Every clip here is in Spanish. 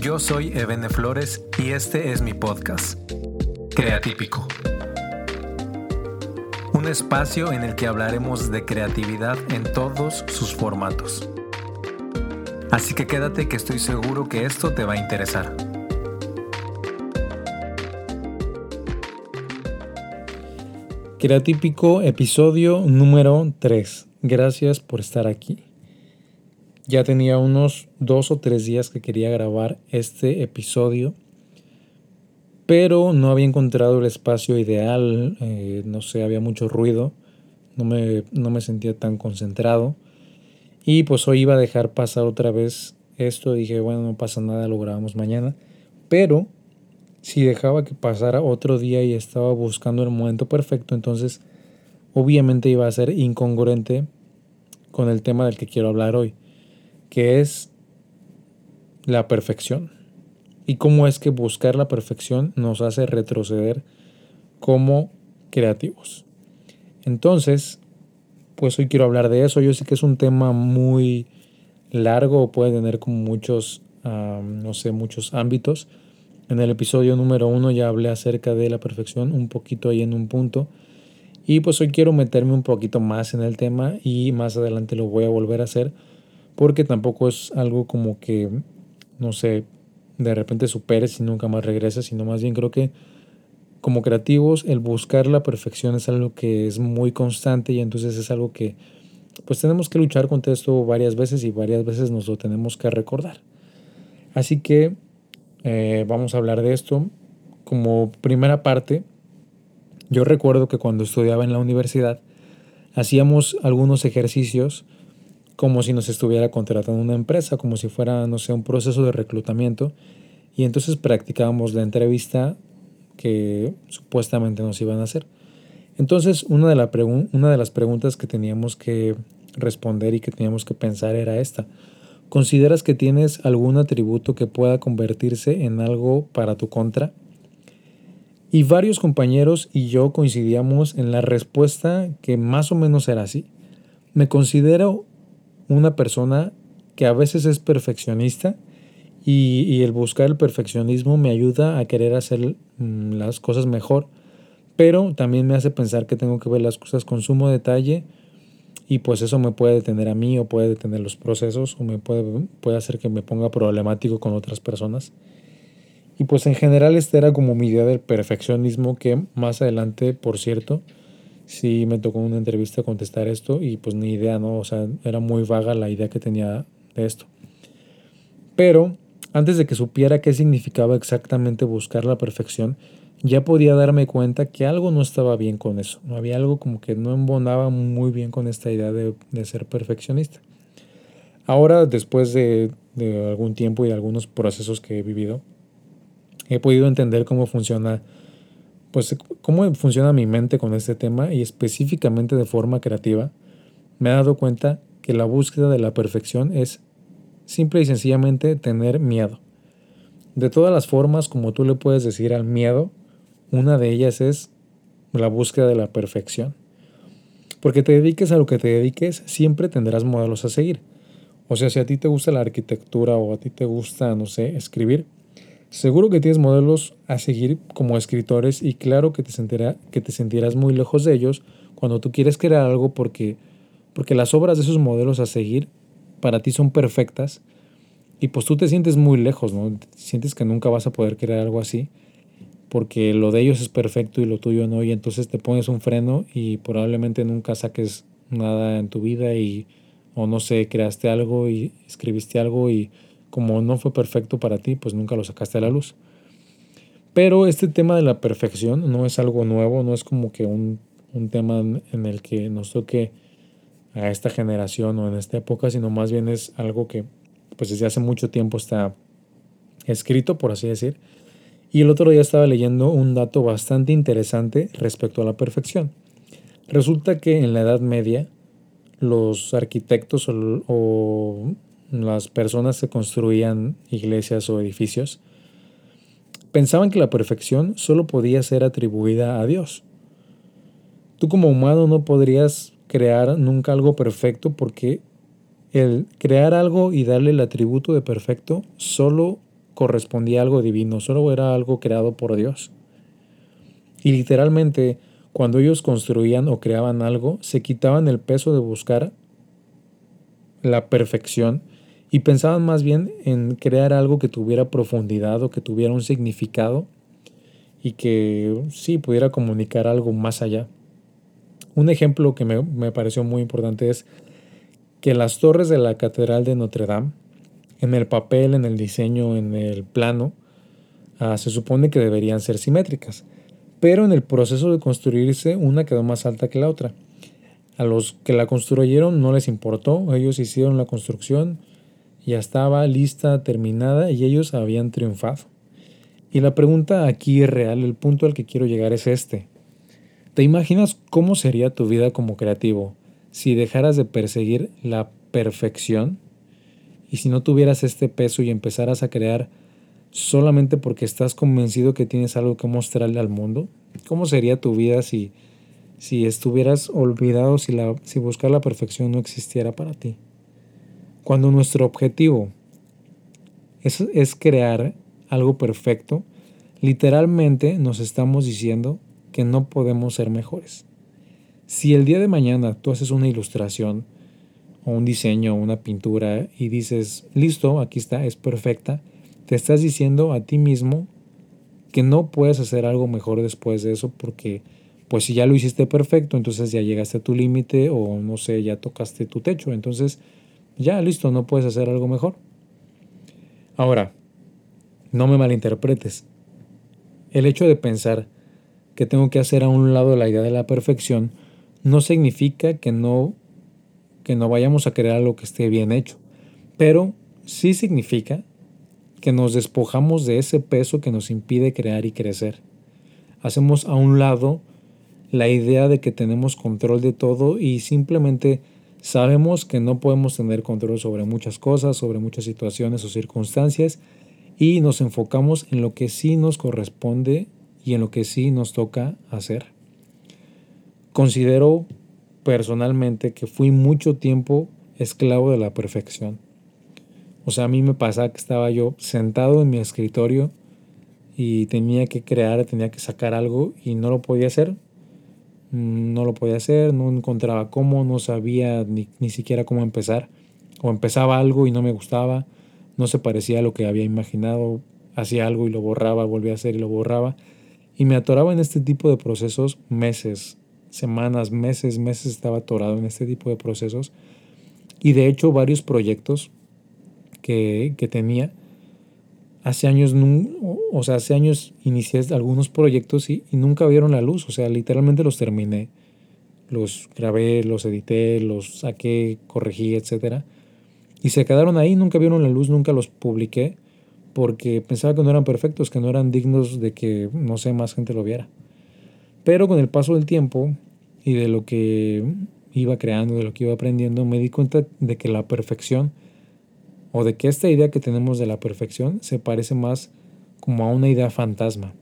Yo soy Ebene Flores y este es mi podcast, Creatípico. Un espacio en el que hablaremos de creatividad en todos sus formatos. Así que quédate que estoy seguro que esto te va a interesar. Creatípico episodio número 3. Gracias por estar aquí. Ya tenía unos dos o tres días que quería grabar este episodio, pero no había encontrado el espacio ideal, eh, no sé, había mucho ruido, no me, no me sentía tan concentrado. Y pues hoy iba a dejar pasar otra vez esto, dije, bueno, no pasa nada, lo grabamos mañana, pero si dejaba que pasara otro día y estaba buscando el momento perfecto, entonces obviamente iba a ser incongruente con el tema del que quiero hablar hoy que es la perfección y cómo es que buscar la perfección nos hace retroceder como creativos. Entonces, pues hoy quiero hablar de eso. Yo sé que es un tema muy largo, puede tener como muchos, no sé, muchos ámbitos. En el episodio número uno ya hablé acerca de la perfección, un poquito ahí en un punto. Y pues hoy quiero meterme un poquito más en el tema y más adelante lo voy a volver a hacer porque tampoco es algo como que, no sé, de repente superes y nunca más regresas, sino más bien creo que como creativos el buscar la perfección es algo que es muy constante y entonces es algo que pues tenemos que luchar contra esto varias veces y varias veces nos lo tenemos que recordar. Así que eh, vamos a hablar de esto. Como primera parte, yo recuerdo que cuando estudiaba en la universidad hacíamos algunos ejercicios como si nos estuviera contratando una empresa, como si fuera, no sé, un proceso de reclutamiento. Y entonces practicábamos la entrevista que supuestamente nos iban a hacer. Entonces, una de, la una de las preguntas que teníamos que responder y que teníamos que pensar era esta. ¿Consideras que tienes algún atributo que pueda convertirse en algo para tu contra? Y varios compañeros y yo coincidíamos en la respuesta que más o menos era así. Me considero una persona que a veces es perfeccionista y, el buscar el perfeccionismo me ayuda a querer hacer mm, las cosas mejor, pero también me hace pensar que tengo que ver las cosas con sumo detalle y pues eso me puede detener a mí o puede detener los procesos o me puede, puede hacer que me ponga problemático con otras personas. Y pues en general esta era como mi idea del perfeccionismo que más adelante, por cierto, sí me tocó una entrevista contestar esto y pues ni idea, ¿no? O sea, era muy vaga la idea que tenía de esto. Pero antes de que supiera qué significaba exactamente buscar la perfección, ya podía darme cuenta que algo no estaba bien con eso. No había algo como que no embonaba muy bien con esta idea de, ser perfeccionista. Ahora, después de, de algún tiempo y de algunos procesos que he vivido, he podido entender cómo funciona pues cómo funciona mi mente con este tema y específicamente de forma creativa, me he dado cuenta que la búsqueda de la perfección es simple y sencillamente tener miedo. De todas las formas como tú le puedes decir al miedo, una de ellas es la búsqueda de la perfección. Porque te dediques a lo que te dediques, siempre tendrás modelos a seguir. O sea, si a ti te gusta la arquitectura o a ti te gusta, no sé, escribir, Seguro que tienes modelos a seguir como escritores y claro que te, sentirá, que te sentirás muy lejos de ellos cuando tú quieres crear algo porque, porque las obras de esos modelos a seguir para ti son perfectas y pues tú te sientes muy lejos, ¿no? Sientes que nunca vas a poder crear algo así porque lo de ellos es perfecto y lo tuyo no y entonces te pones un freno y probablemente nunca saques nada en tu vida y o no sé, creaste algo y escribiste algo y como no fue perfecto para ti, pues nunca lo sacaste a la luz. Pero este tema de la perfección no es algo nuevo, no es como que un, tema en el que nos toque a esta generación o en esta época, sino más bien es algo que pues desde hace mucho tiempo está escrito, por así decir. Y el otro día estaba leyendo un dato bastante interesante respecto a la perfección. Resulta que en la Edad Media los arquitectos o las personas que construían iglesias o edificios, pensaban que la perfección solo podía ser atribuida a Dios. Tú como humano no podrías crear nunca algo perfecto porque el crear algo y darle el atributo de perfecto solo correspondía a algo divino, solo era algo creado por Dios. Y literalmente, cuando ellos construían o creaban algo, se quitaban el peso de buscar la perfección y pensaban más bien en crear algo que tuviera profundidad o que tuviera un significado y que sí pudiera comunicar algo más allá. Un ejemplo que me, pareció muy importante es que las torres de la Catedral de Notre Dame, en el papel, en el diseño, en el plano, ah, se supone que deberían ser simétricas, pero en el proceso de construirse una quedó más alta que la otra. A los que la construyeron no les importó, ellos hicieron la construcción, ya estaba lista, terminada y ellos habían triunfado. Y la pregunta aquí es real, el punto al que quiero llegar es este. ¿Te imaginas cómo sería tu vida como creativo si dejaras de perseguir la perfección y si no tuvieras este peso y empezaras a crear solamente porque estás convencido que tienes algo que mostrarle al mundo? ¿Cómo sería tu vida si, si estuvieras olvidado, si, la, si buscar la perfección no existiera para ti? Cuando nuestro objetivo es, es crear algo perfecto, literalmente nos estamos diciendo que no podemos ser mejores. Si el día de mañana tú haces una ilustración o un diseño una pintura y dices, listo, aquí está, es perfecta, te estás diciendo a ti mismo que no puedes hacer algo mejor después de eso porque pues si ya lo hiciste perfecto, entonces ya llegaste a tu límite o no sé, ya tocaste tu techo, entonces ya listo, no puedes hacer algo mejor. Ahora, no me malinterpretes. El hecho de pensar que tengo que hacer a un lado la idea de la perfección, no significa que no, que no vayamos a crear algo que esté bien hecho, pero sí significa que nos despojamos de ese peso que nos impide crear y crecer. Hacemos a un lado la idea de que tenemos control de todo y simplemente sabemos que no podemos tener control sobre muchas cosas, sobre muchas situaciones o circunstancias y nos enfocamos en lo que sí nos corresponde y en lo que sí nos toca hacer. Considero personalmente que fui mucho tiempo esclavo de la perfección. O sea, a mí me pasaba que estaba yo sentado en mi escritorio y tenía que crear, tenía que sacar algo y no lo podía hacer. No lo podía hacer, no encontraba cómo, no sabía ni, ni siquiera cómo empezar. O empezaba algo y no me gustaba, no se parecía a lo que había imaginado, hacía algo y lo borraba, volvía a hacer y lo borraba. Y me atoraba en este tipo de procesos meses, semanas, meses, meses estaba atorado en este tipo de procesos. Y de hecho varios proyectos que, que tenía, hace años, o sea, hace años inicié algunos proyectos y, nunca vieron la luz, o sea, literalmente los terminé. Los grabé, los edité, los saqué, corregí, etc. Y se quedaron ahí, nunca vieron la luz, nunca los publiqué porque pensaba que no eran perfectos, que no eran dignos de que, no sé, más gente lo viera. Pero con el paso del tiempo y de lo que iba creando, de lo que iba aprendiendo, me di cuenta de que la perfección, o de que esta idea que tenemos de la perfección, se parece más como a una idea fantasma.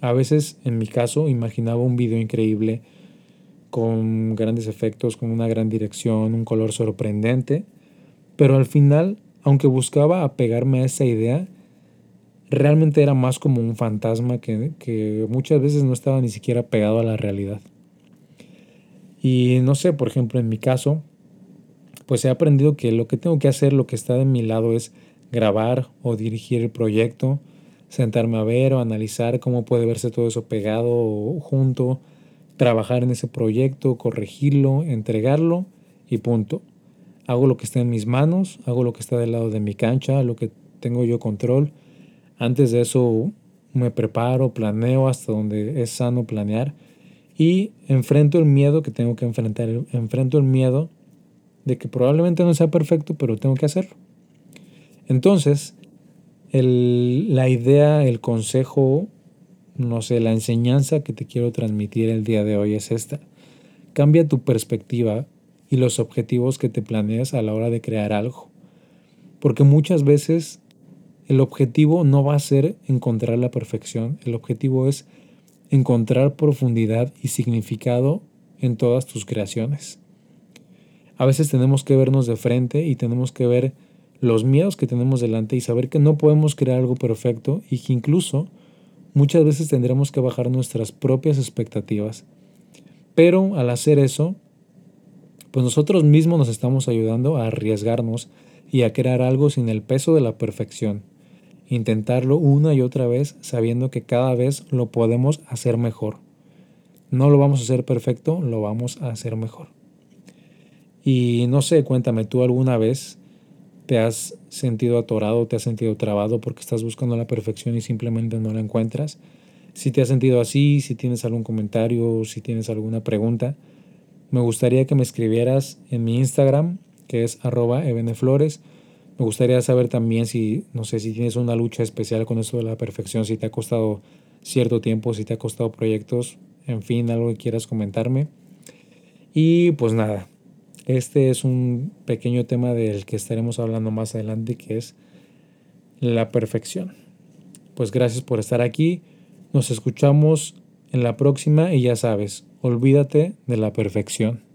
A veces, en mi caso, imaginaba un video increíble, con grandes efectos, con una gran dirección, un color sorprendente, pero al final, aunque buscaba apegarme a esa idea, realmente era más como un fantasma que, muchas veces no estaba ni siquiera pegado a la realidad. Y no sé, por ejemplo, en mi caso, pues he aprendido que lo que tengo que hacer, lo que está de mi lado es grabar o dirigir el proyecto, sentarme a ver o analizar cómo puede verse todo eso pegado o junto, trabajar en ese proyecto, corregirlo, entregarlo y punto. Hago lo que está en mis manos, hago lo que está del lado de mi cancha, lo que tengo yo control antes de eso me preparo, planeo hasta donde es sano planear y enfrento el miedo que tengo que enfrentar. Enfrento el miedo de que probablemente no sea perfecto, pero tengo que hacerlo. Entonces, la idea, el consejo, no sé, la enseñanza que te quiero transmitir el día de hoy es esta. Cambia tu perspectiva y los objetivos que te planeas a la hora de crear algo. Porque muchas veces el objetivo no va a ser encontrar la perfección, el objetivo es encontrar profundidad y significado en todas tus creaciones. A veces tenemos que vernos de frente y tenemos que ver los miedos que tenemos delante y saber que no podemos crear algo perfecto y que incluso muchas veces tendremos que bajar nuestras propias expectativas. Pero al hacer eso, pues nosotros mismos nos estamos ayudando a arriesgarnos y a crear algo sin el peso de la perfección. Intentarlo una y otra vez sabiendo que cada vez lo podemos hacer mejor. No lo vamos a hacer perfecto, lo vamos a hacer mejor. Y no sé, cuéntame, ¿tú alguna vez te has sentido atorado, te has sentido trabado porque estás buscando la perfección y simplemente no la encuentras. Si te has sentido así, si tienes algún comentario, si tienes alguna pregunta, me gustaría que me escribieras en mi Instagram, que es arroba ebeneflores. Me gustaría saber también si, no sé, si tienes una lucha especial con eso de la perfección, si te ha costado cierto tiempo, si te ha costado proyectos, en fin, algo que quieras comentarme. Y pues nada, este es un pequeño tema del que estaremos hablando más adelante, que es la perfección. Pues gracias por estar aquí. Nos escuchamos en la próxima y ya sabes, olvídate de la perfección.